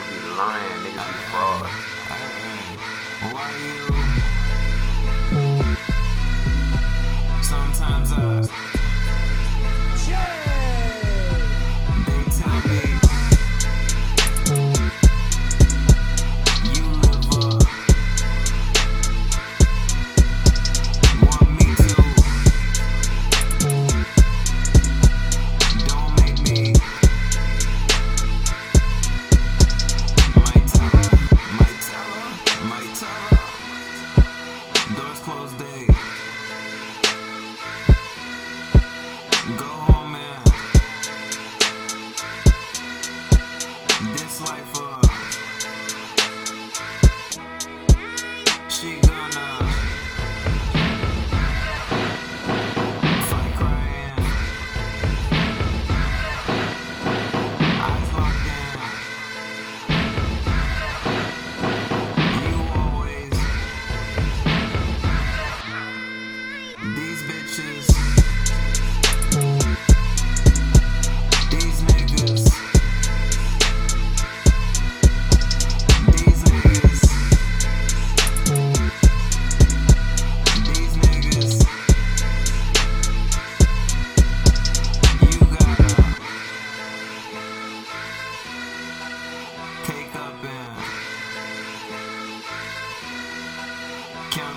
Niggas be lying, niggas be fraud. Sometimes I. Yeah. Big time. Go home, man. This life.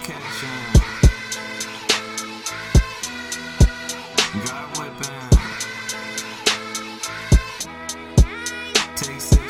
catching. God whipping. Takes it.